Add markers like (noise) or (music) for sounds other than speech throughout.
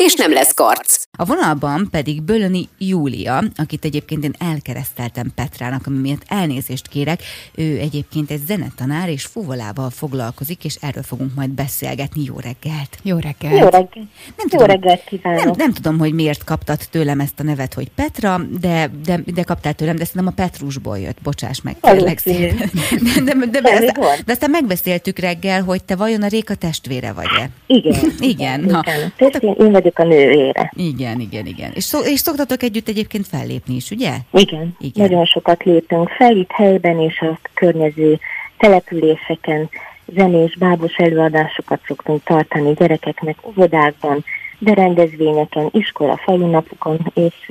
és nem lesz karc. A vonalban pedig Bölöni Júlia, akit egyébként én elkereszteltem Petrának, ami miatt elnézést kérek. Ő egyébként egy zenetanár és fuvolával foglalkozik, és erről fogunk majd beszélgetni. Jó reggelt! Jó reggelt! Jó reggelt! Nem tudom, Jó reggelt kívánok! Nem, nem tudom, hogy miért kaptad tőlem ezt a nevet, hogy Petra, de, de, de kaptál tőlem, de szerintem a Petrusból jött, bocsáss meg, kérlek szépen. De, de, de, de, aztán, de aztán megbeszéltük reggel, hogy te vajon a Réka testvére vagy-e? Igen. Igen. Igen. Na, hát, én, én vagyok a nővére. Igen, igen, igen. És, szok, és szoktatok együtt egyébként fellépni is, ugye? Igen. igen. Nagyon sokat lépünk fel itt helyben és a környező településeken zenés, bábos előadásokat szoktunk tartani gyerekeknek óvodákban, de rendezvényeken, iskola, falunapokon, és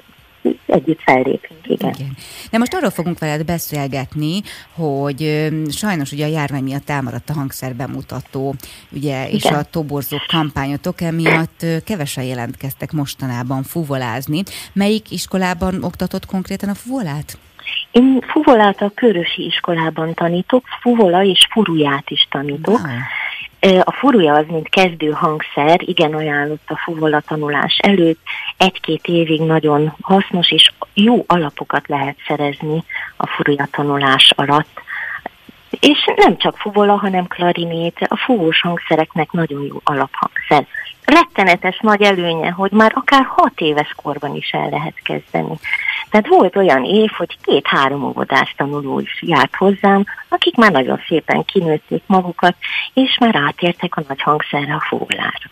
együtt fellépünk, igen. igen. De most arról fogunk veled beszélgetni, hogy sajnos ugye a járvány miatt elmaradt a hangszer bemutató, ugye, igen. és a toborzó kampányotok emiatt kevesen jelentkeztek mostanában fuvolázni. Melyik iskolában oktatott konkrétan a fuvolát? Én fuvolát a Körösi iskolában tanítok, fuvola és furuját is tanítok. Wow. A furúja az, mint kezdő hangszer, igen ajánlott a fuvola tanulás előtt, egy-két évig nagyon hasznos és jó alapokat lehet szerezni a furúja tanulás alatt. És nem csak fuvola, hanem klarinét, a fúvós hangszereknek nagyon jó alaphangszer rettenetes nagy előnye, hogy már akár hat éves korban is el lehet kezdeni. Tehát volt olyan év, hogy két-három óvodás tanuló is járt hozzám, akik már nagyon szépen kinőtték magukat, és már átértek a nagy hangszerre a fólára.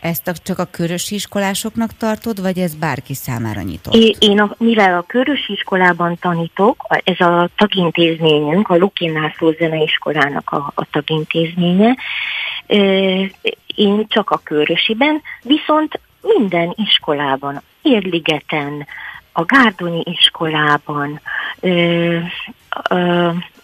Ezt a, csak a körösi iskolásoknak tartod, vagy ez bárki számára nyitott? Én, én a, mivel a körösi iskolában tanítok, ez a tagintézményünk, a Lukin László Zeneiskolának a, a tagintézménye, én csak a körösiben, viszont minden iskolában, Érligeten, a Gárdonyi iskolában,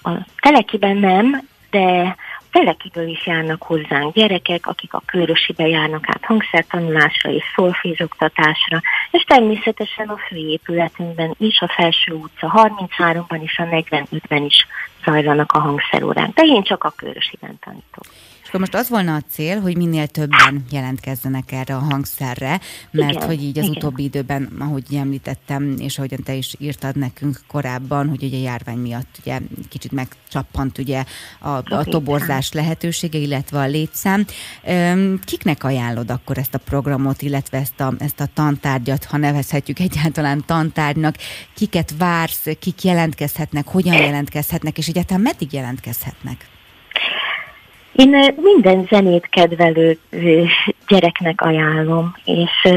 a Telekiben nem, de Telekiből is járnak hozzánk gyerekek, akik a körösibe járnak át hangszertanulásra és szolfézoktatásra, és természetesen a főépületünkben is, a felső utca 33-ban és a 45-ben is zajlanak a hangszerórák, de én csak a körösiben tanítok. Akkor most az volna a cél, hogy minél többen jelentkezzenek erre a hangszerre, mert igen, hogy így az igen. utóbbi időben, ahogy említettem, és ahogyan te is írtad nekünk korábban, hogy ugye a járvány miatt ugye kicsit megcsappant ugye a, a toborzás lehetősége, illetve a létszám. Kiknek ajánlod akkor ezt a programot, illetve ezt a, ezt a tantárgyat, ha nevezhetjük egyáltalán tantárgynak, kiket vársz, kik jelentkezhetnek, hogyan jelentkezhetnek, és egyáltalán meddig jelentkezhetnek? Én minden zenét kedvelő gyereknek ajánlom, és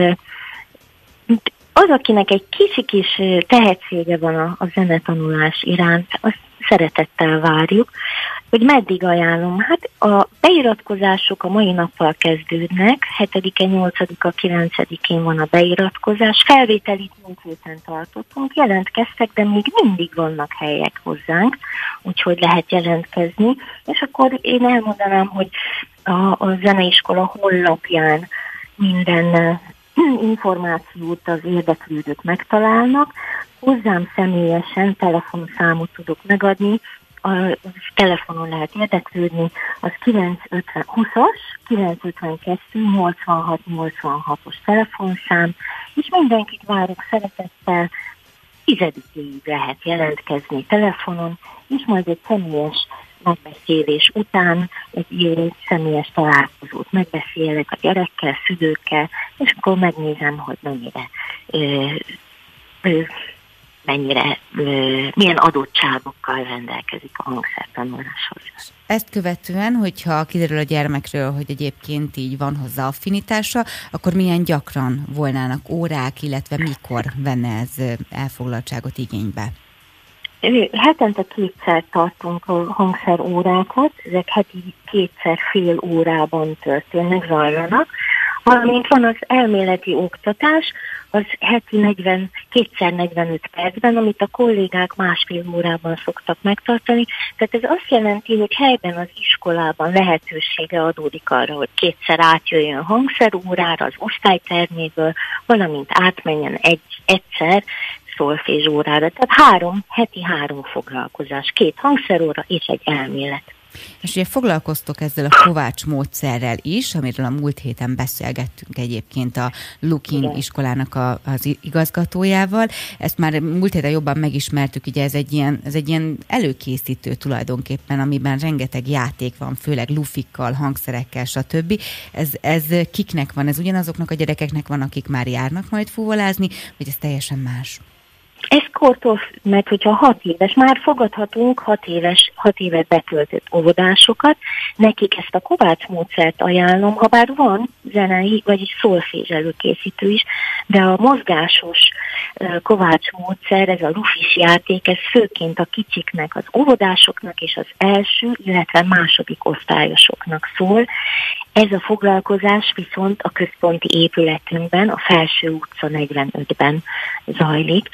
az, akinek egy kicsi kis tehetsége van a, a zenetanulás iránt, azt szeretettel várjuk. Hogy meddig ajánlom? Hát a beiratkozások a mai nappal kezdődnek, 7-e, 8-a, 9-én van a beiratkozás, felvételit múlt héten tartottunk, jelentkeztek, de még mindig vannak helyek hozzánk, úgyhogy lehet jelentkezni, és akkor én elmondanám, hogy a, a zeneiskola honlapján minden információt az érdeklődők megtalálnak. Hozzám személyesen telefonszámot tudok megadni, a telefonon lehet érdeklődni, az 950, 20-as, 952 86 86-os telefonszám, és mindenkit várok szeretettel, tizedikéig lehet jelentkezni telefonon, és majd egy személyes megbeszélés után egy személyes találkozót megbeszélek a gyerekkel, szülőkkel, és akkor megnézem, hogy mennyire mennyire, milyen adottságokkal rendelkezik a hangszertanuláshoz. Ezt követően, hogyha kiderül a gyermekről, hogy egyébként így van hozzá affinitása, akkor milyen gyakran volnának órák, illetve mikor venne ez elfoglaltságot igénybe? Hetente kétszer tartunk a hangszer órákat, ezek heti kétszer fél órában történnek, zajlanak, valamint van az elméleti oktatás, az heti 40, kétszer 45 percben, amit a kollégák másfél órában szoktak megtartani. Tehát ez azt jelenti, hogy helyben az iskolában lehetősége adódik arra, hogy kétszer átjöjjön a hangszerórára az osztályterméből, valamint átmenjen egy, egyszer szolfés órára. Tehát három, heti három foglalkozás, két hangszeróra és egy elmélet. És ugye foglalkoztok ezzel a Kovács módszerrel is, amiről a múlt héten beszélgettünk egyébként a Lukin Igen. iskolának a, az igazgatójával. Ezt már múlt héten jobban megismertük, ugye ez egy ilyen, ez egy ilyen előkészítő tulajdonképpen, amiben rengeteg játék van, főleg lufikkal, hangszerekkel, stb. Ez, ez kiknek van? Ez ugyanazoknak a gyerekeknek van, akik már járnak majd fuvolázni, vagy ez teljesen más? Ez kortól, mert hogyha hat éves, már fogadhatunk hat éves, hat évet betöltött óvodásokat, nekik ezt a Kovács módszert ajánlom, ha bár van zenei, vagyis szólfés előkészítő is, de a mozgásos Kovács módszer, ez a lufis játék, ez főként a kicsiknek, az óvodásoknak és az első, illetve második osztályosoknak szól. Ez a foglalkozás viszont a központi épületünkben, a Felső utca 45-ben zajlik,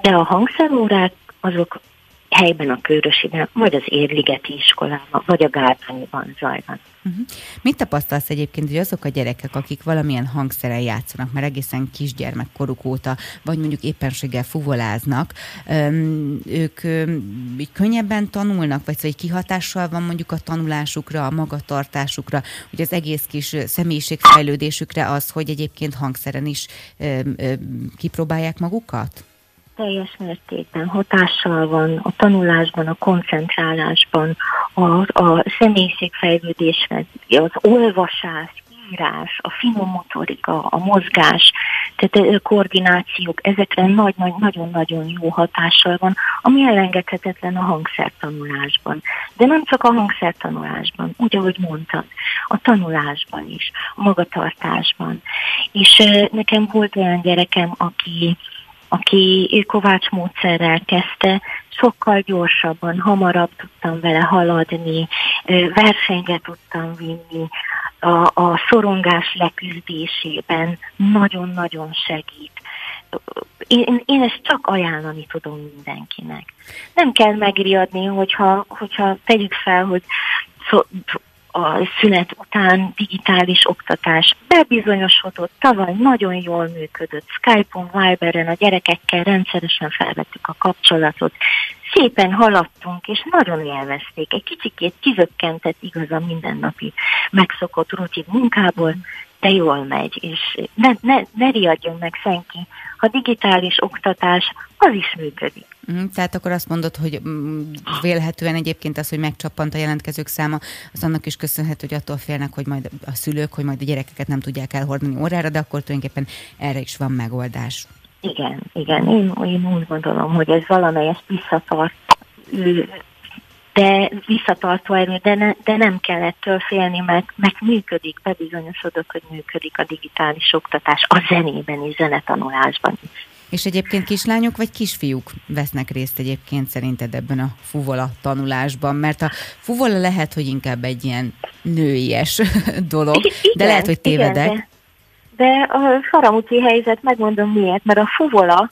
de a hangszerórák azok helyben a Körösiben, vagy az Érligeti iskolában, vagy a Gártonyiban zajlan. Uh-huh. Mit tapasztalsz egyébként, hogy azok a gyerekek, akik valamilyen hangszeren játszanak, mert egészen kisgyermekkoruk óta, vagy mondjuk éppenséggel fuvoláznak, ők így könnyebben tanulnak, vagy szóval kihatással van mondjuk a tanulásukra, a magatartásukra, hogy az egész kis személyiségfejlődésükre az, hogy egyébként hangszeren is kipróbálják magukat? Teljes mértékben hatással van a tanulásban, a koncentrálásban, a, a személyiségfejlődésben, az olvasás, írás, a finom motorika, a mozgás, tehát a koordinációk, ezekre nagyon-nagyon jó hatással van, ami elengedhetetlen a hangszertanulásban. De nem csak a hangszertanulásban, úgy, ahogy mondtad, a tanulásban is, a magatartásban. És nekem volt olyan gyerekem, aki aki Kovács módszerrel kezdte, sokkal gyorsabban, hamarabb tudtam vele haladni, versenyre tudtam vinni, a, a szorongás leküzdésében nagyon-nagyon segít. Én, én ezt csak ajánlani tudom mindenkinek. Nem kell megriadni, hogyha, hogyha tegyük fel, hogy a szünet után digitális oktatás bebizonyosodott, tavaly nagyon jól működött. Skype-on, Viberen a gyerekekkel rendszeresen felvettük a kapcsolatot. Szépen haladtunk, és nagyon élvezték. Egy kicsikét kizökkentett igaz a mindennapi megszokott rutin munkából, de jól megy, és ne, ne, ne riadjon meg senki. Ha digitális oktatás, az is működik. Mm, tehát akkor azt mondod, hogy mm, vélhetően egyébként az, hogy megcsappant a jelentkezők száma, az annak is köszönhető, hogy attól félnek, hogy majd a szülők, hogy majd a gyerekeket nem tudják elhordani órára, de akkor tulajdonképpen erre is van megoldás. Igen, igen. Én, én úgy gondolom, hogy ez valamelyest visszatart de visszatartó erő, de, ne, de nem kell ettől félni, mert, mert működik, bebizonyosodott, hogy működik a digitális oktatás a zenében és zenetanulásban is. És egyébként kislányok vagy kisfiúk vesznek részt egyébként szerinted ebben a fuvola tanulásban? Mert a fuvola lehet, hogy inkább egy ilyen nőies (laughs) dolog, igen, de lehet, hogy tévedek. Igen, de, de a faramúci helyzet, megmondom miért, mert a fuvola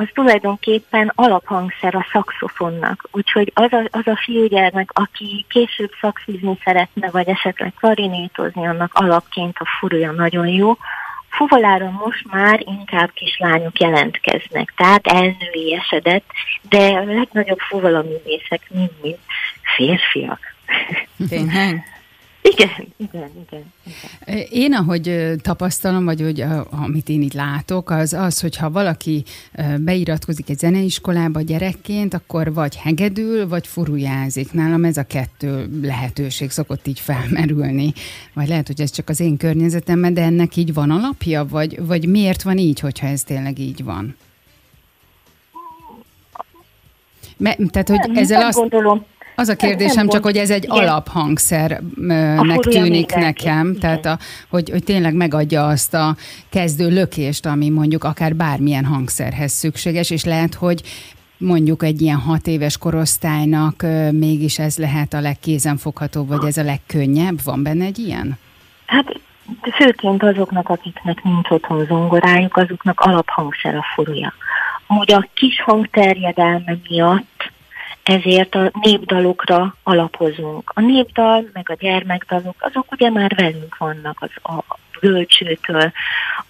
az tulajdonképpen alaphangszer a szakszofonnak. Úgyhogy az a, az a fiúgyermek, aki később szakszizni szeretne, vagy esetleg klarinétozni, annak alapként a furúja nagyon jó. Fuvolára most már inkább kislányok jelentkeznek, tehát elnői esedett, de a legnagyobb fuvalaművészek mind-mind férfiak. Tényleg? Igen, igen, igen, igen. Én, ahogy tapasztalom, vagy hogy amit én itt látok, az az, hogyha valaki beiratkozik egy zeneiskolába gyerekként, akkor vagy hegedül, vagy furujázik. Nálam ez a kettő lehetőség szokott így felmerülni. Vagy lehet, hogy ez csak az én környezetemben, de ennek így van alapja, vagy, vagy miért van így, hogyha ez tényleg így van? Me, tehát, hogy nem, ezzel azt... gondolom. Az a kérdésem nem csak, hogy ez egy Igen. alaphangszernek tűnik nekem, Igen. tehát a, hogy, hogy tényleg megadja azt a kezdő lökést, ami mondjuk akár bármilyen hangszerhez szükséges, és lehet, hogy mondjuk egy ilyen hat éves korosztálynak mégis ez lehet a legkézenfoghatóbb, vagy ez a legkönnyebb? Van benne egy ilyen? Hát főként azoknak, akiknek nincs otthon zongorájuk, azoknak alaphangszer a furúja. Hogy a kis hangterjedelme miatt ezért a népdalokra alapozunk. A népdal, meg a gyermekdalok, azok ugye már velünk vannak az a bölcsőtől,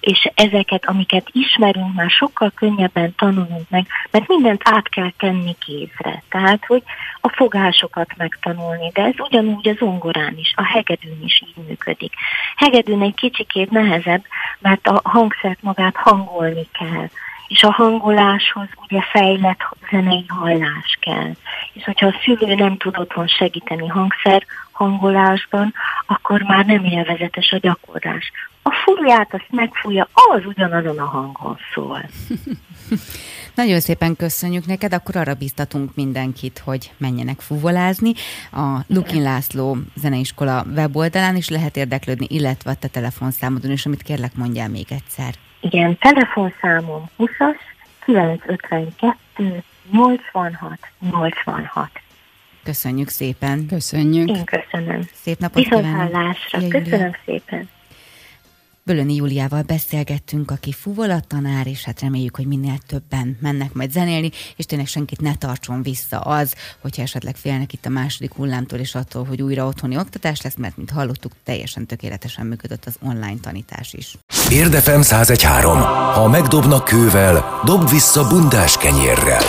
és ezeket, amiket ismerünk, már sokkal könnyebben tanulunk meg, mert mindent át kell tenni kézre. Tehát, hogy a fogásokat megtanulni, de ez ugyanúgy az zongorán is, a hegedűn is így működik. Hegedűn egy kicsikét nehezebb, mert a hangszert magát hangolni kell és a hangoláshoz ugye fejlett zenei hallás kell. És hogyha a szülő nem tud otthon segíteni hangszer hangolásban, akkor már nem élvezetes a gyakorlás. A furját azt megfújja, az ugyanazon a hangon szól. (laughs) Nagyon szépen köszönjük neked, akkor arra biztatunk mindenkit, hogy menjenek fuvolázni. A Lukin László Zeneiskola weboldalán is lehet érdeklődni, illetve a te telefonszámodon is, amit kérlek mondjál még egyszer. Igen, telefonszámom 20-as 952 86 86. Köszönjük szépen. Köszönjük. Én köszönöm. Szép napot kívánok. Köszönöm szépen. Bölöni Júliával beszélgettünk, aki tanár, és hát reméljük, hogy minél többen mennek majd zenélni, és tényleg senkit ne tartson vissza az, hogyha esetleg félnek itt a második hullámtól, és attól, hogy újra otthoni oktatás lesz, mert mint hallottuk, teljesen tökéletesen működött az online tanítás is. Érdefem 1013. Ha megdobnak kővel, dob vissza bundás kenyérrel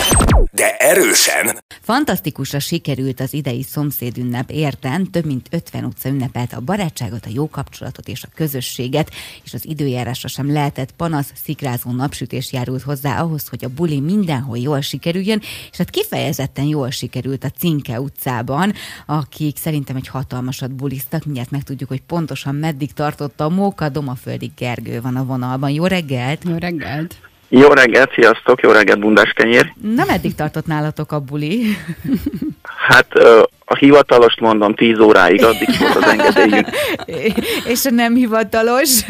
de erősen. Fantasztikusra sikerült az idei szomszédünnep érten, több mint 50 utca ünnepelt a barátságot, a jó kapcsolatot és a közösséget, és az időjárásra sem lehetett panasz, szikrázó napsütés járult hozzá ahhoz, hogy a buli mindenhol jól sikerüljön, és hát kifejezetten jól sikerült a Cinke utcában, akik szerintem egy hatalmasat bulisztak, mindjárt megtudjuk, hogy pontosan meddig tartotta a Móka, Domaföldi Gergő van a vonalban. Jó reggelt! Jó reggelt! Jó reggelt, sziasztok, jó reggelt, bundás kenyér. Na, meddig tartott nálatok a buli? Hát a hivatalost mondom 10 óráig, addig volt az engedélyünk. (laughs) És a nem hivatalos?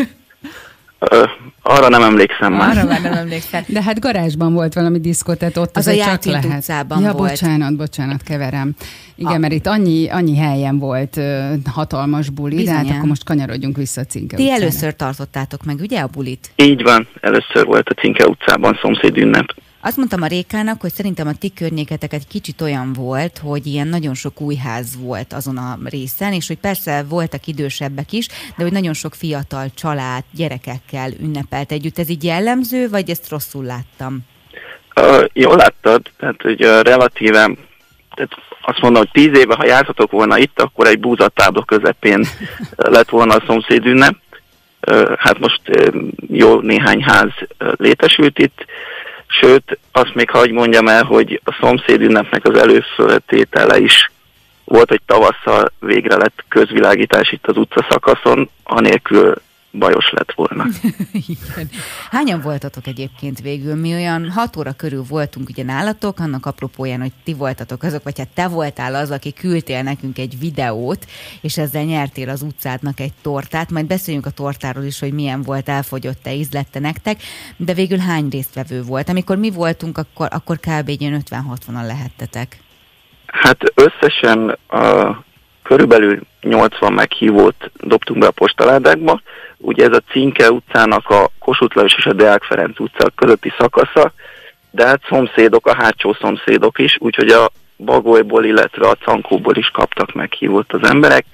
Arra nem emlékszem már. Arra már nem emlékszem. De hát garázsban volt valami diszkotett, ott az, az a csak lehet. utcában ja, volt. bocsánat, bocsánat, keverem. Igen, a... mert itt annyi, annyi helyen volt hatalmas buli, Bizonyan. de hát akkor most kanyarodjunk vissza a Cinke Ti utcára. először tartottátok meg, ugye a bulit? Így van, először volt a Cinke utcában szomszéd ünnep. Azt mondtam a Rékának, hogy szerintem a ti környéketek kicsit olyan volt, hogy ilyen nagyon sok új ház volt azon a részen, és hogy persze voltak idősebbek is, de hogy nagyon sok fiatal család, gyerekekkel ünnepelt együtt. Ez így jellemző, vagy ezt rosszul láttam? Uh, jól láttad, tehát hogy uh, relatíve tehát azt mondom, hogy tíz éve, ha jártatok volna itt, akkor egy búzatábla közepén lett volna a szomszéd ünnep. Hát most jó néhány ház létesült itt, Sőt, azt még hagy mondjam el, hogy a szomszéd ünnepnek az előföltétele is volt, hogy tavasszal végre lett közvilágítás itt az utca szakaszon, anélkül bajos lett volna. (laughs) Igen. Hányan voltatok egyébként végül? Mi olyan hat óra körül voltunk ugye nálatok, annak apropóján, hogy ti voltatok azok, vagy hát te voltál az, aki küldtél nekünk egy videót, és ezzel nyertél az utcádnak egy tortát, majd beszéljünk a tortáról is, hogy milyen volt, elfogyott-e, ízlette nektek, de végül hány résztvevő volt? Amikor mi voltunk, akkor, akkor kb. egy 50-60-an lehettetek. Hát összesen a körülbelül 80 meghívót dobtunk be a postaládákba. Ugye ez a Cinke utcának a Kossuth Lajos és a Deák Ferenc utca közötti szakasza, de hát szomszédok, a hátsó szomszédok is, úgyhogy a Bagolyból, illetve a Cankóból is kaptak meghívót az emberek.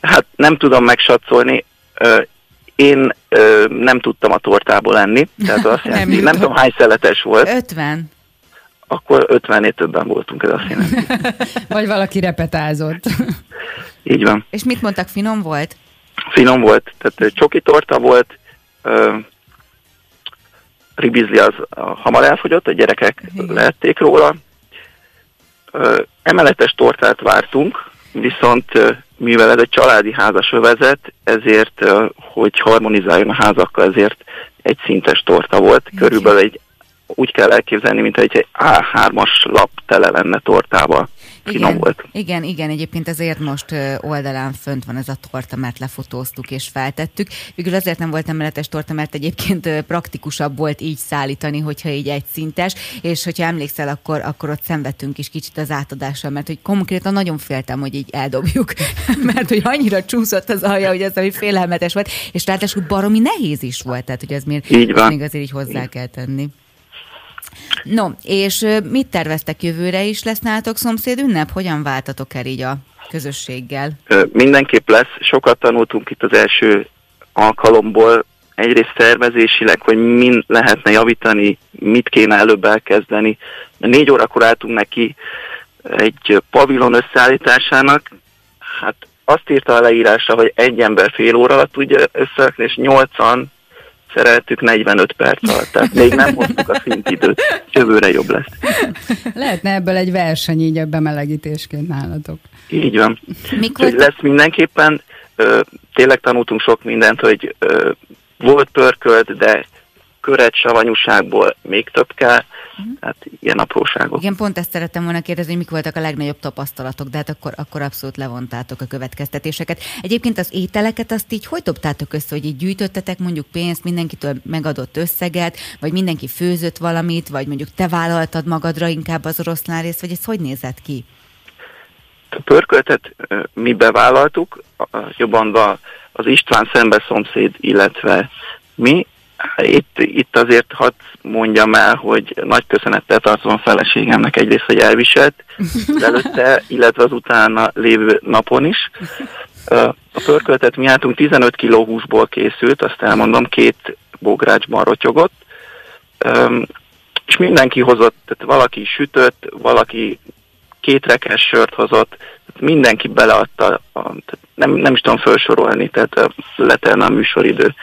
Hát nem tudom megsatszolni, én nem tudtam a tortából enni, tehát azt (laughs) jelenti, nem, nem tudom hány szeletes volt. 50 akkor 50-nél többen voltunk, ez azt jelenti. (laughs) Vagy valaki repetázott. Így van. És mit mondtak, finom volt? Finom volt, tehát csoki torta volt, ribizli az hamar elfogyott, a gyerekek Igen. lehették róla. Emeletes tortát vártunk, viszont mivel ez egy családi házas övezet, ezért, hogy harmonizáljon a házakkal, ezért egy szintes torta volt, körülbelül egy úgy kell elképzelni, mint egy A3-as lap tele lenne tortával. Finom igen, volt. Igen, igen, egyébként ezért most oldalán fönt van ez a torta, mert lefotóztuk és feltettük. Végül azért nem volt emeletes torta, mert egyébként praktikusabb volt így szállítani, hogyha így egy szintes, és hogyha emlékszel, akkor, akkor ott szenvedtünk is kicsit az átadással, mert hogy konkrétan nagyon féltem, hogy így eldobjuk, (laughs) mert hogy annyira csúszott az alja, hogy ez ami félelmetes volt, és ráadásul baromi nehéz is volt, tehát hogy ez még, Így van. még azért így hozzá kell tenni. No, és mit terveztek jövőre is lesz nálatok szomszéd ünnep? Hogyan váltatok el így a közösséggel? Mindenképp lesz, sokat tanultunk itt az első alkalomból, egyrészt szervezésileg, hogy min lehetne javítani, mit kéne előbb elkezdeni. Négy órakor álltunk neki egy pavilon összeállításának, hát azt írta a leírásra, hogy egy ember fél óra alatt tudja összerakni, és nyolcan szereltük 45 perc alatt, tehát még nem hoztuk a szintidőt, jövőre jobb lesz. Lehetne ebből egy verseny így a bemelegítésként nálatok. Így van. Mikor... Lesz mindenképpen, ö, tényleg tanultunk sok mindent, hogy ö, volt pörkölt, de köret savanyúságból még több kell, uh-huh. tehát ilyen apróságok. Igen, pont ezt szerettem volna kérdezni, hogy mik voltak a legnagyobb tapasztalatok, de hát akkor, akkor abszolút levontátok a következtetéseket. Egyébként az ételeket azt így hogy dobtátok össze, hogy így gyűjtöttetek mondjuk pénzt, mindenkitől megadott összeget, vagy mindenki főzött valamit, vagy mondjuk te vállaltad magadra inkább az oroszlán részt, vagy ez hogy nézett ki? A pörköltet mi bevállaltuk, jobban az István szembe szomszéd, illetve mi, itt, itt azért hadd mondjam el, hogy nagy köszönettel tartom a feleségemnek egyrészt, hogy elviselt előtte, illetve az utána lévő napon is. A pörköltet mi álltunk 15 kg húsból készült, azt elmondom, két bográcsban rotyogott, és mindenki hozott, tehát valaki sütött, valaki két rekes sört hozott, mindenki beleadta, nem, nem is tudom felsorolni, tehát letelne a műsoridő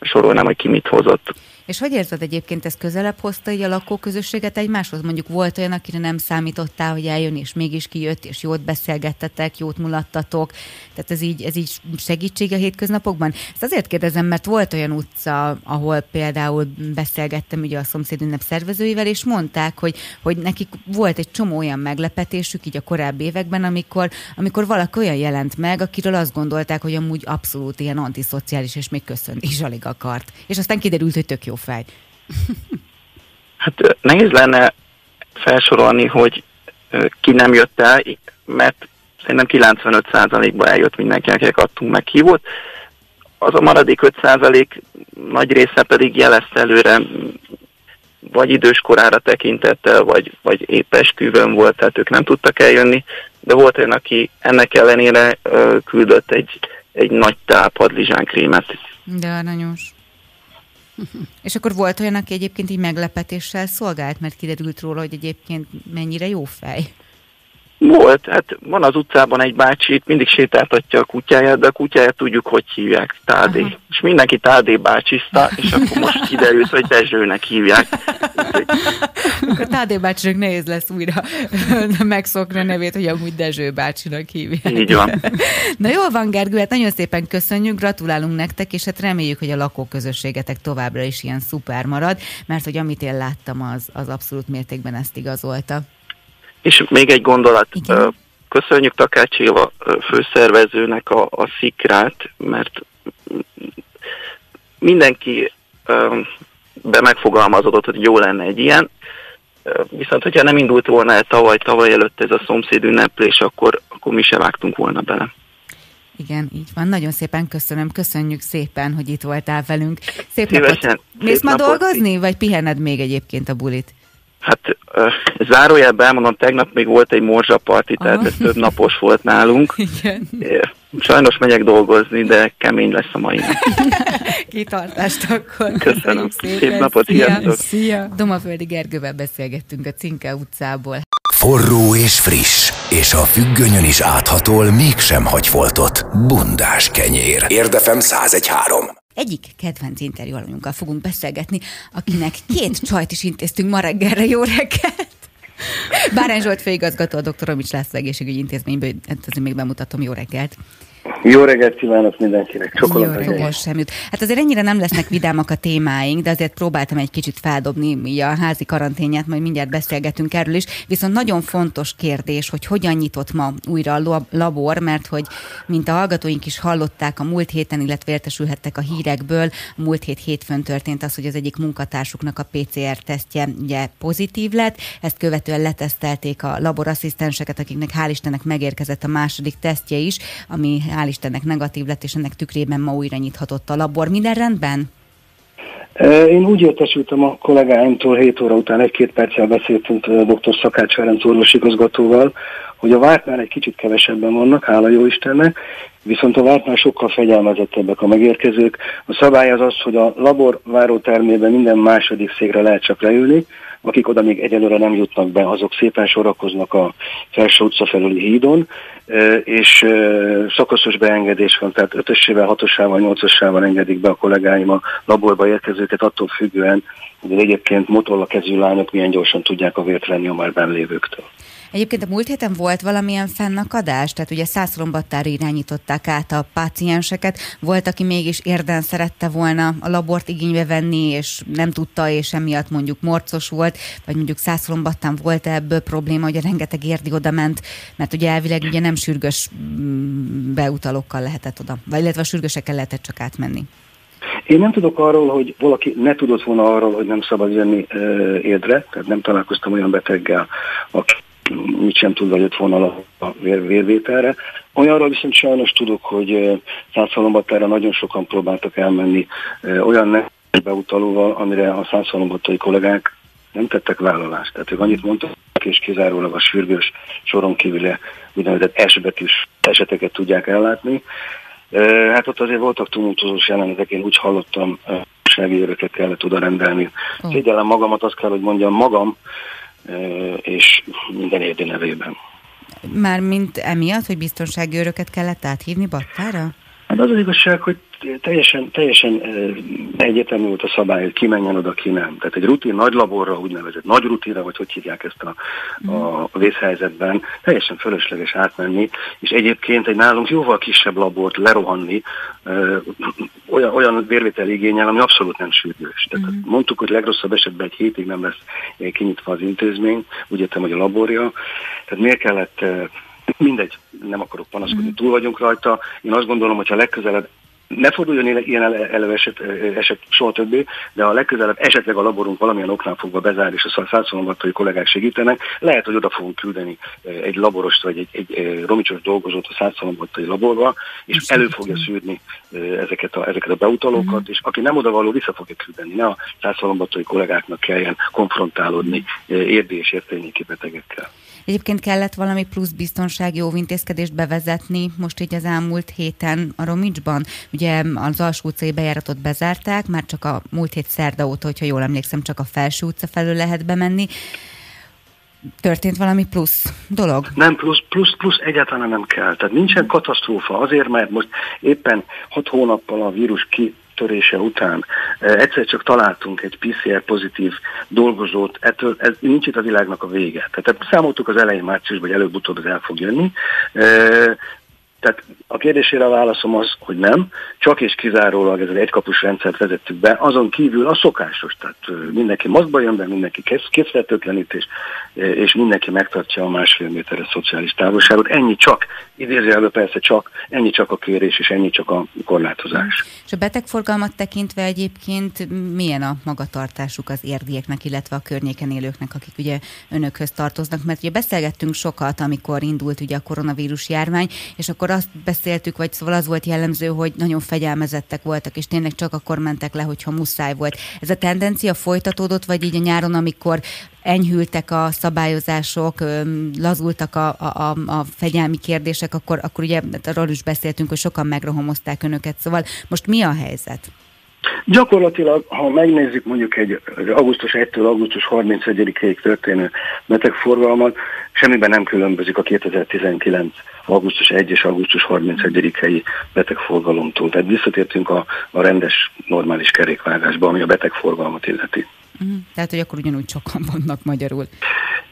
sorolnám, hogy ki mit hozott. És hogy érzed egyébként, ez közelebb hozta így a lakóközösséget egymáshoz? Mondjuk volt olyan, akire nem számítottál, hogy eljön, és mégis kijött, és jót beszélgettetek, jót mulattatok. Tehát ez így, ez így segítség a hétköznapokban? Ezt azért kérdezem, mert volt olyan utca, ahol például beszélgettem ugye a szomszédünnep szervezőivel, és mondták, hogy, hogy nekik volt egy csomó olyan meglepetésük így a korábbi években, amikor, amikor valaki olyan jelent meg, akiről azt gondolták, hogy amúgy abszolút ilyen antiszociális, és még köszönni is alig akart. És aztán kiderült, hogy tök jó fej. Hát nehéz lenne felsorolni, hogy ki nem jött el, mert szerintem 95%-ban eljött mindenki, akinek adtunk meghívót. Az a maradék 5% nagy része pedig jelezte előre, vagy időskorára tekintettel, vagy, vagy épp esküvőn volt, tehát ők nem tudtak eljönni, de volt olyan, aki ennek ellenére küldött egy, egy nagy tál padlizsánkrémet. De aranyos. (laughs) És akkor volt olyan, aki egyébként így meglepetéssel szolgált, mert kiderült róla, hogy egyébként mennyire jó fej. Volt, hát van az utcában egy bácsi, mindig sétáltatja a kutyáját, de a kutyáját tudjuk, hogy hívják, Tádé. Aha. És mindenki Tádé bácsiszta, és akkor most kiderült, hogy Dezsőnek hívják. a Tádé bácsinak nehéz lesz újra (laughs) megszokni a nevét, hogy amúgy Dezső bácsinak hívják. Így van. Na jól van, Gergő, hát nagyon szépen köszönjük, gratulálunk nektek, és hát reméljük, hogy a lakóközösségetek továbbra is ilyen szuper marad, mert hogy amit én láttam, az, az abszolút mértékben ezt igazolta. És még egy gondolat. Igen. Köszönjük Takács Éva főszervezőnek a, a szikrát, mert mindenki be megfogalmazódott, hogy jó lenne egy ilyen. Viszont, hogyha nem indult volna el tavaly, tavaly előtt ez a szomszéd ünneplés, akkor, akkor mi se vágtunk volna bele. Igen, így van. Nagyon szépen köszönöm. Köszönjük szépen, hogy itt voltál velünk. Szép Szívesen, napot. Mész ma dolgozni, vagy pihened még egyébként a bulit? Hát zárójelben elmondom, tegnap még volt egy morzsaparti, tehát ez több napos volt nálunk. Igen. Sajnos megyek dolgozni, de kemény lesz a mai nap. (laughs) Kitartást akkor. Köszönöm. Szépen. Szép napot, Szia. Szia. Domaföldi Gergővel beszélgettünk a Cinke utcából. Forró és friss, és a függönyön is áthatol, mégsem hagy foltot. Bundás kenyér. Érdefem 1013. Egyik kedvenc interjú alanyunkkal fogunk beszélgetni, akinek két (laughs) csajt is intéztünk ma reggelre. Jó reggelt! Bárány Zsolt főigazgató, a dr. Romics László egészségügyi intézményből, hát azért még bemutatom, jó reggelt! Jó reggelt kívánok mindenkinek, csokolat Jó reggelt. Hát azért ennyire nem lesznek vidámak a témáink, de azért próbáltam egy kicsit feldobni a házi karanténját, majd mindjárt beszélgetünk erről is. Viszont nagyon fontos kérdés, hogy hogyan nyitott ma újra a labor, mert hogy mint a hallgatóink is hallották a múlt héten, illetve értesülhettek a hírekből, a múlt hét hétfőn történt az, hogy az egyik munkatársuknak a PCR-tesztje ugye pozitív lett, ezt követően letesztelték a laborasszisztenseket, akiknek hál' Istennek megérkezett a második tesztje is, ami hál' Istennek negatív lett, és ennek tükrében ma újra nyithatott a labor. Minden rendben? Én úgy értesültem a kollégáimtól 7 óra után egy-két perccel beszéltünk dr. Szakács Ferenc orvosigazgatóval, hogy a vártnál egy kicsit kevesebben vannak, hála jó Istennek, viszont a vártnál sokkal fegyelmezettebbek a megérkezők. A szabály az az, hogy a labor várótermében minden második székre lehet csak leülni, akik oda még egyelőre nem jutnak be, azok szépen sorakoznak a Felső utca felüli hídon, és szakaszos beengedés van, tehát ötösével, hatosával, nyolcasával engedik be a kollégáim a laborba érkezőket, attól függően, hogy egyébként motorla kezű lányok milyen gyorsan tudják a vért venni a már benlévőktől. Egyébként a múlt héten volt valamilyen fennakadás? Tehát ugye százszorombattára irányították át a pácienseket. Volt, aki mégis érden szerette volna a labort igénybe venni, és nem tudta, és emiatt mondjuk morcos volt, vagy mondjuk százszorombattán volt ebből probléma, hogy rengeteg érdi oda ment, mert ugye elvileg ugye nem sürgős mm, beutalókkal lehetett oda, vagy illetve a sürgősekkel lehetett csak átmenni. Én nem tudok arról, hogy valaki ne tudott volna arról, hogy nem szabad jönni érdre, tehát nem találkoztam olyan beteggel, aki mit sem tudva jött volna a vér, vérvételre. Olyanról viszont sajnos tudok, hogy Százszalombattára nagyon sokan próbáltak elmenni olyan beutalóval, amire a százszalombattai kollégák nem tettek vállalást. Tehát ők annyit mondtak, és kizárólag a sürgős soron kívül úgynevezett S-betűs eseteket tudják ellátni. Hát ott azért voltak tumultozós jelenetek, én úgy hallottam, segélyöröket kellett oda rendelni. Szégyellem magamat, azt kell, hogy mondjam, magam és minden érdi nevében. Mármint emiatt, hogy biztonsági öröket kellett áthívni Battára? Hát az az igazság, hogy teljesen, teljesen egyetemű volt a szabály, hogy ki menjen oda, ki nem. Tehát egy rutin nagy laborra, úgynevezett nagy rutinra, vagy hogy hívják ezt a, a vészhelyzetben, teljesen fölösleges átmenni, és egyébként egy nálunk jóval kisebb labort lerohanni, ö, olyan, olyan vérvétel igényel, ami abszolút nem sürgős. Tehát uh-huh. mondtuk, hogy legrosszabb esetben egy hétig nem lesz kinyitva az intézmény, úgy értem, hogy a laborja. Tehát miért kellett mindegy, nem akarok panaszkodni, uh-huh. túl vagyunk rajta. Én azt gondolom, hogy ha legközelebb ne forduljon ilyen eleve eset, eset soha többé, de a legközelebb esetleg a laborunk valamilyen oknál fogva bezár, és a százszolombattai kollégák segítenek, lehet, hogy oda fogunk küldeni egy laborost, vagy egy, egy romicsos dolgozót a százszolombattai laborba, és Most elő fogja szűrni ezeket a, ezeket a beutalókat, uh-huh. és aki nem odavaló, vissza fogja küldeni. Ne a százszolombattai kollégáknak kelljen konfrontálódni érdi és értelmi betegekkel. Egyébként kellett valami plusz biztonsági óvintézkedést bevezetni most így az elmúlt héten a Romicsban. Ugye az alsó utcai bejáratot bezárták, már csak a múlt hét szerda óta, hogyha jól emlékszem, csak a felső utca felől lehet bemenni. Történt valami plusz dolog? Nem, plusz, plusz, plusz egyáltalán nem kell. Tehát nincsen katasztrófa azért, mert most éppen hat hónappal a vírus ki törése után egyszer csak találtunk egy PCR pozitív dolgozót, ettől ez nincs itt a világnak a vége. Tehát számoltuk az elején márciusban, hogy előbb-utóbb ez el fog jönni. Tehát a kérdésére a válaszom az, hogy nem, csak és kizárólag ez az egykapus rendszert vezettük be, azon kívül a szokásos, tehát mindenki maszkba jön be, mindenki készfertőtlenítés, és mindenki megtartja a másfél méteres szociális távolságot. Ennyi csak, idézőjelben persze csak, ennyi csak a kérés, és ennyi csak a korlátozás. És a betegforgalmat tekintve egyébként milyen a magatartásuk az érdieknek, illetve a környéken élőknek, akik ugye önökhöz tartoznak, mert ugye beszélgettünk sokat, amikor indult ugye a koronavírus járvány, és akkor azt beszéltük, vagy szóval az volt jellemző, hogy nagyon fegyelmezettek voltak, és tényleg csak akkor mentek le, hogyha muszáj volt. Ez a tendencia folytatódott, vagy így a nyáron, amikor enyhültek a szabályozások, lazultak a, a, a fegyelmi kérdések, akkor, akkor ugye arról is beszéltünk, hogy sokan megrohomozták önöket. Szóval most mi a helyzet? Gyakorlatilag, ha megnézzük mondjuk egy augusztus 1-től augusztus 31-ig történő betegforgalmat, semmiben nem különbözik a 2019 augusztus 1 és augusztus 31-i betegforgalomtól. Tehát visszatértünk a, a rendes, normális kerékvágásba, ami a betegforgalmat illeti. Uh-huh. Tehát, hogy akkor ugyanúgy sokan vannak magyarul.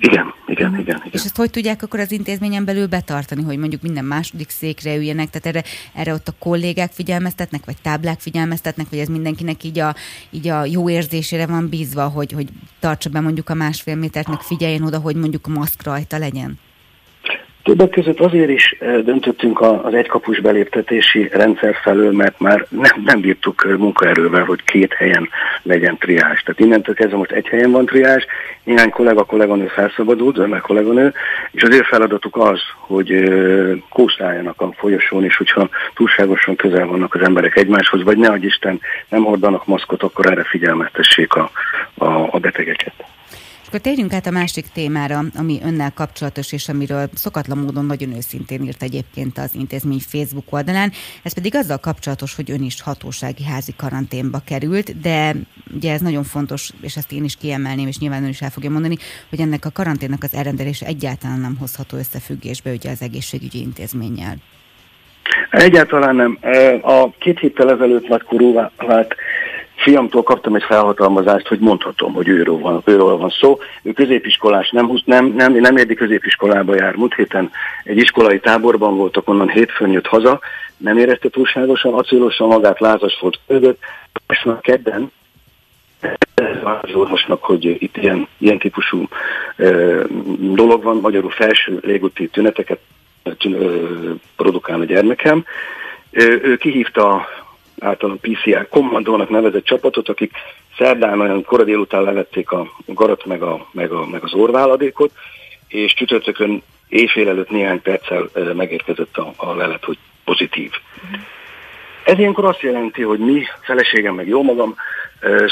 Igen, igen, igen, igen. És ezt hogy tudják akkor az intézményen belül betartani, hogy mondjuk minden második székre üljenek, tehát erre, erre ott a kollégák figyelmeztetnek, vagy táblák figyelmeztetnek, vagy ez mindenkinek így a, így a jó érzésére van bízva, hogy, hogy tartsa be mondjuk a másfél métert, meg figyeljen oda, hogy mondjuk a maszk rajta legyen? Többek között azért is eh, döntöttünk az egykapus beléptetési rendszer felől, mert már nem, nem bírtuk eh, munkaerővel, hogy két helyen legyen triás. Tehát innentől kezdve most egy helyen van triás, néhány kollega, kolléganő felszabadult, meg kolléganő, és az ő feladatuk az, hogy eh, kószáljanak a folyosón, és hogyha túlságosan közel vannak az emberek egymáshoz, vagy ne Isten nem hordanak maszkot, akkor erre figyelmeztessék a, a, a betegeket. Akkor térjünk át a másik témára, ami önnel kapcsolatos, és amiről szokatlan módon nagyon őszintén írt egyébként az intézmény Facebook oldalán. Ez pedig azzal kapcsolatos, hogy ön is hatósági házi karanténba került, de ugye ez nagyon fontos, és ezt én is kiemelném, és nyilván ön is el fogja mondani, hogy ennek a karanténnak az elrendelése egyáltalán nem hozható összefüggésbe ugye az egészségügyi intézménnyel. Egyáltalán nem. A két héttel ezelőtt nagykorúvá vált fiamtól kaptam egy felhatalmazást, hogy mondhatom, hogy őről van, őről van szó. Ő középiskolás, nem, nem, nem, nem érdi középiskolába jár. Múlt héten egy iskolai táborban voltak, onnan hétfőn jött haza, nem érezte túlságosan, acélosan magát, lázas volt között, és már kedden az orvosnak, hogy itt ilyen, ilyen típusú ö, dolog van, magyarul felső légúti tüneteket produkál a gyermekem. Ő, ő kihívta általán PCR kommandónak nevezett csapatot, akik szerdán olyan kora délután levették a garat meg, a, meg, a, meg az orváladékot, és csütörtökön éjfél előtt néhány perccel megérkezett a, a lelet, hogy pozitív. Ez ilyenkor azt jelenti, hogy mi, feleségem meg jó magam,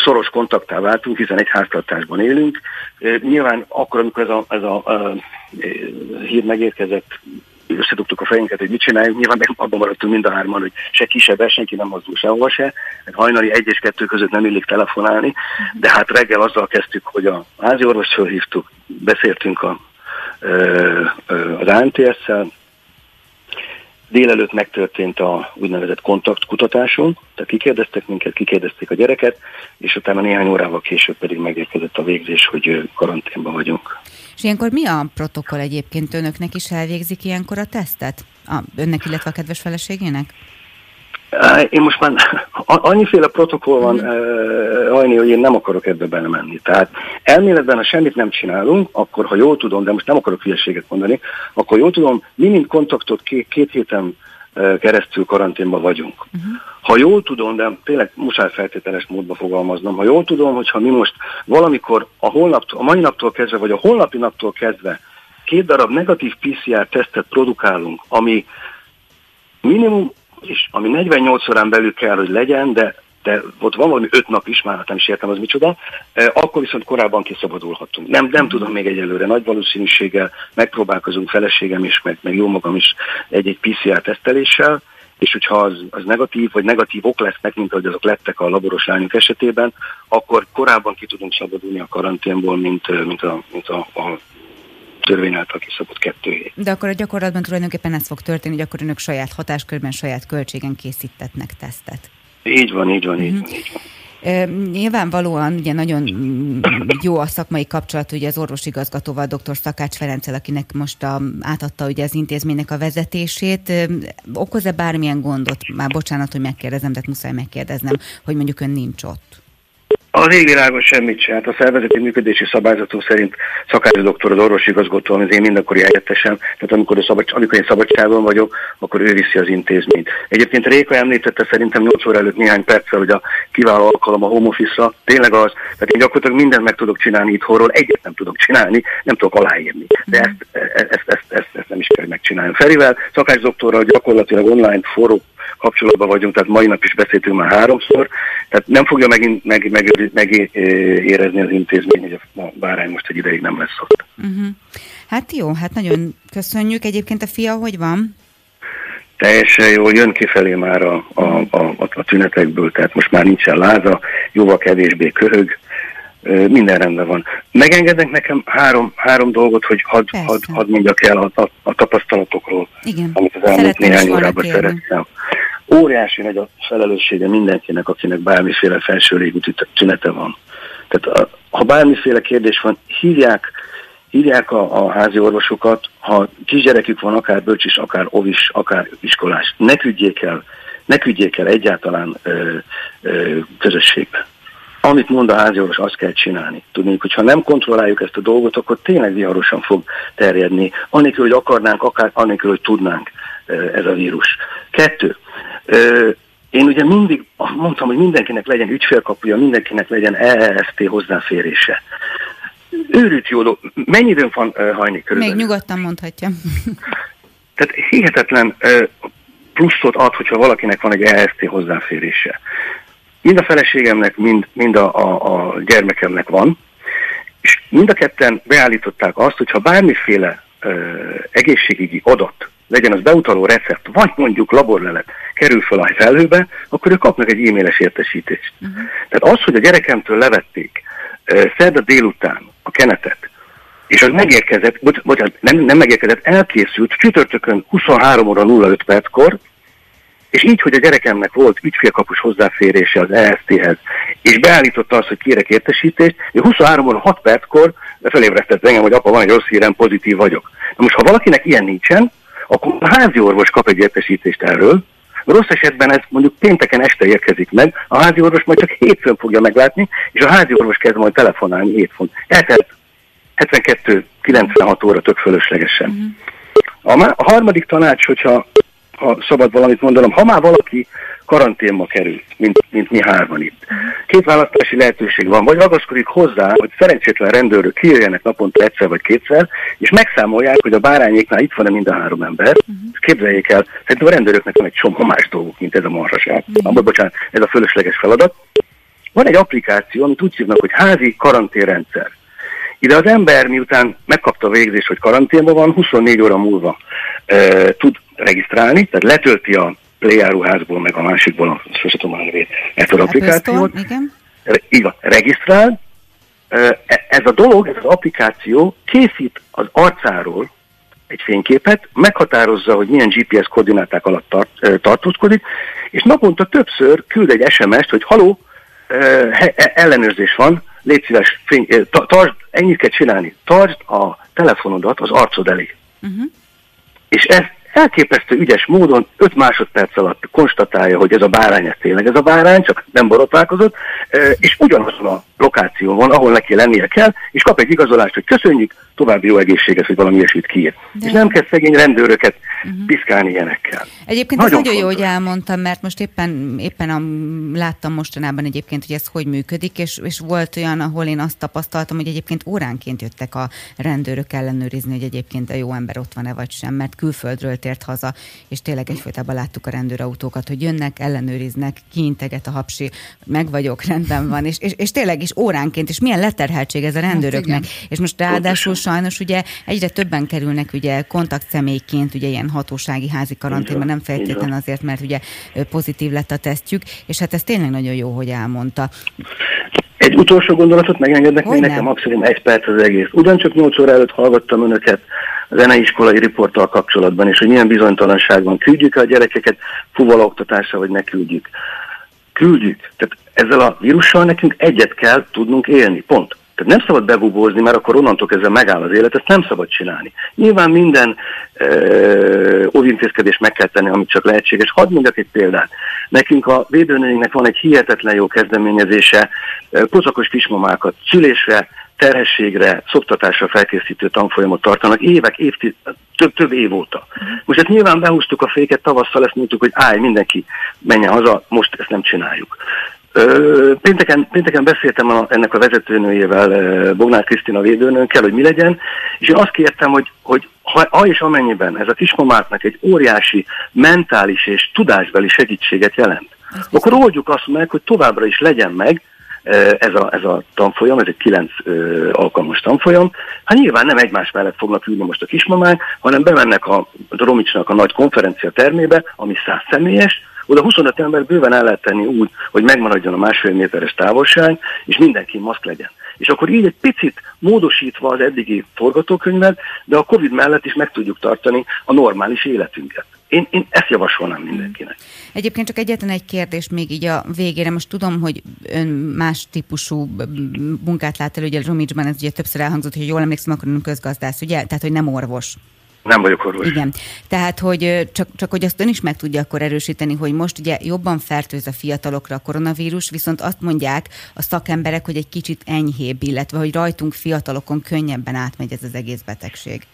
szoros kontaktá váltunk, hiszen egy háztartásban élünk. Nyilván akkor, amikor ez a, ez a, a hír megérkezett, összedugtuk a fejünket, hogy mit csináljuk. Nyilván meg abban maradtunk mind a hárman, hogy se kisebb, senki nem mozdul sehova se. Hajnali egy és kettő között nem illik telefonálni, de hát reggel azzal kezdtük, hogy a házi orvos fölhívtuk, beszéltünk a, az ANTS-szel, Délelőtt megtörtént a úgynevezett kontaktkutatásunk, tehát kikérdeztek minket, kikérdezték a gyereket, és utána néhány órával később pedig megérkezett a végzés, hogy karanténban vagyunk. És ilyenkor mi a protokoll egyébként? Önöknek is elvégzik ilyenkor a tesztet? A, önnek, illetve a kedves feleségének? Én most már annyiféle protokoll van, mm. Ajni, hogy én nem akarok ebbe belemenni. Tehát elméletben, ha semmit nem csinálunk, akkor, ha jól tudom, de most nem akarok hülyeséget mondani, akkor jól tudom, mi mint kontaktot két, két héten keresztül karanténban vagyunk. Uh-huh. Ha jól tudom, de tényleg muszáj feltételes módba fogalmaznom, ha jól tudom, hogyha mi most valamikor a, holnaptól, a mai naptól kezdve, vagy a holnapi naptól kezdve két darab negatív PCR tesztet produkálunk, ami minimum is, ami 48 órán belül kell, hogy legyen, de de ott van valami öt nap is, már hát nem is értem az micsoda, akkor viszont korábban kiszabadulhatunk. Nem, nem tudom még egyelőre, nagy valószínűséggel megpróbálkozunk feleségem is, meg, meg jó magam is egy-egy PCR teszteléssel, és hogyha az, az negatív, vagy negatívok lesznek, mint ahogy azok lettek a laboros lányok esetében, akkor korábban ki tudunk szabadulni a karanténból, mint, mint, a, mint a, a törvény által kiszabott kettő hét. De akkor a gyakorlatban tulajdonképpen ez fog történni, hogy akkor önök saját hatáskörben, saját költségen készítetnek tesztet. Így van, így van, így van. Így van. Nyilvánvalóan ugye nagyon jó a szakmai kapcsolat ugye az orvosigazgatóval, dr. Szakács Ferenccel, akinek most a, átadta ugye az intézménynek a vezetését. Okoz-e bármilyen gondot? Már bocsánat, hogy megkérdezem, de muszáj megkérdeznem, hogy mondjuk ön nincs ott. Az égvilágon semmit sem. Hát a szervezeti működési szabályzatunk szerint szakács doktor az orvosi igazgató, az én mindenkori helyettesem, tehát amikor, szabad, amikor én szabadságon vagyok, akkor ő viszi az intézményt. Egyébként Réka említette szerintem 8 óra előtt néhány perccel, hogy a kiváló alkalom a home office Tényleg az, tehát én gyakorlatilag mindent meg tudok csinálni itthonról, egyet nem tudok csinálni, nem tudok aláírni. De ezt, ezt, ezt, ezt, ezt, ezt nem is kell megcsinálni. Ferivel, szakács doktorral gyakorlatilag online forró kapcsolatban vagyunk, tehát mai nap is beszéltünk már háromszor, tehát nem fogja megint meg, meg, meg, az intézmény, hogy a bárány most egy ideig nem lesz ott. Uh-huh. Hát jó, hát nagyon köszönjük. Egyébként a fia hogy van? Teljesen jó, jön kifelé már a, a, a, a tünetekből, tehát most már nincsen láza, jóval kevésbé köhög, minden rendben van. Megengednek nekem három, három dolgot, hogy hadd had, had mondjak el a, a, a tapasztalatokról, Igen. amit az elmúlt néhány órában szerettem. Óriási nagy a felelőssége mindenkinek, akinek bármiféle felső légúti tünete van. Tehát ha bármiféle kérdés van, hívják hívják a, a házi orvosokat, ha kisgyerekük van, akár bölcsis, akár ovis, akár iskolás, ne küldjék el, ne küldjék el egyáltalán ö, ö, közösségbe. Amit mond a házi orvos, azt kell csinálni. Tudni, hogy ha nem kontrolláljuk ezt a dolgot, akkor tényleg viharosan fog terjedni, anélkül, hogy akarnánk, akár anélkül, hogy tudnánk ez a vírus. Kettő. Én ugye mindig mondtam, hogy mindenkinek legyen ügyfélkapuja, mindenkinek legyen EEST hozzáférése. Őrült jó dolog. Mennyi időn van hajni körülbelül? Még nyugodtan mondhatja. (laughs) Tehát hihetetlen pluszot ad, hogyha valakinek van egy EST hozzáférése. Mind a feleségemnek, mind, mind a, a, a gyermekemnek van, és mind a ketten beállították azt, hogyha bármiféle uh, egészségügyi adat, legyen az beutaló recept, vagy mondjuk laborlelet kerül fel a felhőbe, akkor ők kapnak egy e-mailes értesítést. Uh-huh. Tehát az, hogy a gyerekemtől levették szerda délután a kenetet, és az megérkezett, bocs, bocsánat, nem, nem megérkezett, elkészült csütörtökön 23 óra 05 perckor, és így, hogy a gyerekemnek volt ügyfélkapus hozzáférése az EST-hez, és beállította azt, hogy kérek értesítést, és 23 óra 6 perckor felébresztett engem, hogy apa, van egy rossz hírem, pozitív vagyok. Na most, ha valakinek ilyen nincsen, akkor a házi orvos kap egy értesítést erről, Rossz esetben ez mondjuk pénteken este érkezik meg, a házi orvos majd csak hétfőn fogja meglátni, és a házi orvos kezd majd telefonálni hétfőn. Eltelt 72-96 óra tök fölöslegesen. Uh-huh. A, a harmadik tanács, hogyha ha szabad valamit mondanom, ha már valaki karanténba kerül, mint, mint mi hárman itt. Két választási lehetőség van, vagy ragaszkodik hozzá, hogy szerencsétlen rendőrök kijöjjenek naponta egyszer vagy kétszer, és megszámolják, hogy a bárányéknál itt van-e mind a három ember. Uh-huh. Képzeljék el, szerintem a rendőröknek van egy csomó más dolguk, mint ez a marhaság. Uh-huh. Abba, bocsánat, ez a fölösleges feladat. Van egy applikáció, amit úgy hívnak, hogy házi karanténrendszer. Ide az ember, miután megkapta a végzést, hogy karanténban van, 24 óra múlva e, tud regisztrálni, tehát letölti a Playáruházból, meg a másikból, sosem tudom a nevét, ezt az applikációt. Igen. Van, regisztrál. Ez a dolog, ez az applikáció készít az arcáról egy fényképet, meghatározza, hogy milyen GPS koordináták alatt tart, tartózkodik, és naponta többször küld egy SMS-t, hogy haló, ellenőrzés van, légy szíves, fény, tartsd, ennyit kell csinálni, tartsd a telefonodat az arcod elé. Uh-huh. És ez elképesztő ügyes módon 5 másodperc alatt konstatálja, hogy ez a bárány, ez tényleg ez a bárány, csak nem borotválkozott, és ugyanazon a lokáción van, ahol neki lennie kell, és kap egy igazolást, hogy köszönjük, további jó egészséget, hogy valami ilyesmit kiír. De... És nem kell szegény rendőröket uh-huh. piszkálni ilyenekkel. Egyébként nagyon, ez nagyon jó, hogy elmondtam, mert most éppen, éppen a, láttam mostanában egyébként, hogy ez hogy működik, és, és volt olyan, ahol én azt tapasztaltam, hogy egyébként óránként jöttek a rendőrök ellenőrizni, hogy egyébként a jó ember ott van-e vagy sem, mert külföldről tért haza, és tényleg egyfolytában láttuk a rendőrautókat, hogy jönnek, ellenőriznek, kiinteget a hapsi, meg vagyok, rendben van, és, és, és tényleg is óránként, és milyen leterheltség ez a hát rendőröknek. Hát és most ráadásul sajnos ugye egyre többen kerülnek ugye kontaktszemélyként ugye ilyen hatósági házi karanténban, nem feltétlenül azért, mert ugye pozitív lett a tesztjük, és hát ez tényleg nagyon jó, hogy elmondta. Egy utolsó gondolatot megengednek még nekem, maximum egy perc az egész. Ugyancsak 8 óra előtt hallgattam önöket a zeneiskolai riporttal kapcsolatban, és hogy milyen bizonytalanság van. Küldjük a gyerekeket fuvaloktatásra, vagy ne küldjük. Küldjük. Tehát ezzel a vírussal nekünk egyet kell tudnunk élni. Pont. Tehát nem szabad bebubózni, mert akkor onnantól kezdve megáll az élet, ezt nem szabad csinálni. Nyilván minden ö, óvintézkedést meg kell tenni, amit csak lehetséges. Hadd mondjak egy példát. Nekünk a védőnőinknek van egy hihetetlen jó kezdeményezése, kozakos kismamákat szülésre, terhességre, szoktatásra felkészítő tanfolyamot tartanak évek, évtized, több, több év óta. Most hát nyilván behúztuk a féket, tavasszal ezt mondtuk, hogy állj, mindenki menjen haza, most ezt nem csináljuk. Pénteken, pénteken beszéltem a, ennek a vezetőnőjével, Bognár Krisztina védőnőnkkel, hogy mi legyen, és én azt kértem, hogy, hogy ha, ha és amennyiben ez a kismamáknak egy óriási mentális és tudásbeli segítséget jelent, akkor oldjuk azt meg, hogy továbbra is legyen meg ez a, ez a tanfolyam, ez egy kilenc ö, alkalmas tanfolyam. Hát nyilván nem egymás mellett fognak ülni most a kismamák, hanem bemennek a, a Romicsnak a nagy konferencia termébe, ami száz személyes, oda 25 ember bőven el lehet tenni úgy, hogy megmaradjon a másfél méteres távolság, és mindenki maszk legyen. És akkor így egy picit módosítva az eddigi forgatókönyvet, de a Covid mellett is meg tudjuk tartani a normális életünket. Én, én ezt javasolnám mindenkinek. Egyébként csak egyetlen egy kérdés még így a végére. Most tudom, hogy ön más típusú munkát lát el, ugye Romicsban ez ugye többször elhangzott, hogy jól emlékszem, akkor ön közgazdász, ugye? Tehát, hogy nem orvos. Nem vagyok orvos. Igen. Tehát, hogy csak, csak hogy azt ön is meg tudja akkor erősíteni, hogy most ugye jobban fertőz a fiatalokra a koronavírus, viszont azt mondják a szakemberek, hogy egy kicsit enyhébb, illetve hogy rajtunk fiatalokon könnyebben átmegy ez az egész betegség.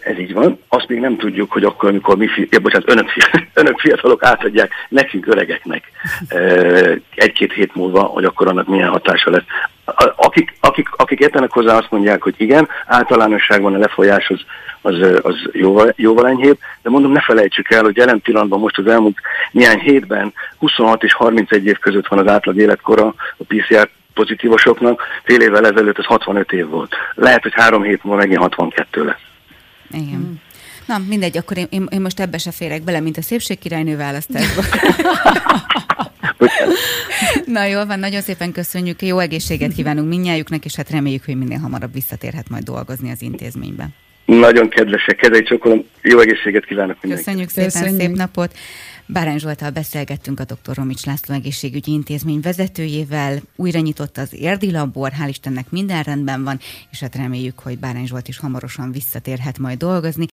Ez így van. Azt még nem tudjuk, hogy akkor, amikor mi, fi, ja, bocsánat, önök, (laughs) önök fiatalok átadják nekünk öregeknek egy-két hét múlva, hogy akkor annak milyen hatása lesz. Akik, akik, akik értenek hozzá, azt mondják, hogy igen, általánosságban a lefolyás az, az, az jóval, jóval enyhébb, de mondom, ne felejtsük el, hogy jelen pillanatban most az elmúlt néhány hétben 26 és 31 év között van az átlag életkora a PCR pozitívosoknak, fél évvel ezelőtt ez 65 év volt. Lehet, hogy három hét múlva megint 62 lesz. Igen. Mm. Na, mindegy, akkor én, én, én most ebbe se férek bele, mint a szépségkirálynő választásba. (laughs) Na jól van, nagyon szépen köszönjük, jó egészséget kívánunk mindnyájuknak, és hát reméljük, hogy minél hamarabb visszatérhet majd dolgozni az intézményben. Nagyon kedvesek, kezei csokolom, jó egészséget kívánok mindenkinek. Köszönjük szépen, Köszönjük. szép napot. Bárány Zsoltal beszélgettünk a dr. Romics László egészségügyi intézmény vezetőjével. Újra nyitott az Érdi labor, hál' Istennek minden rendben van, és hát reméljük, hogy Bárány Zsolt is hamarosan visszatérhet majd dolgozni.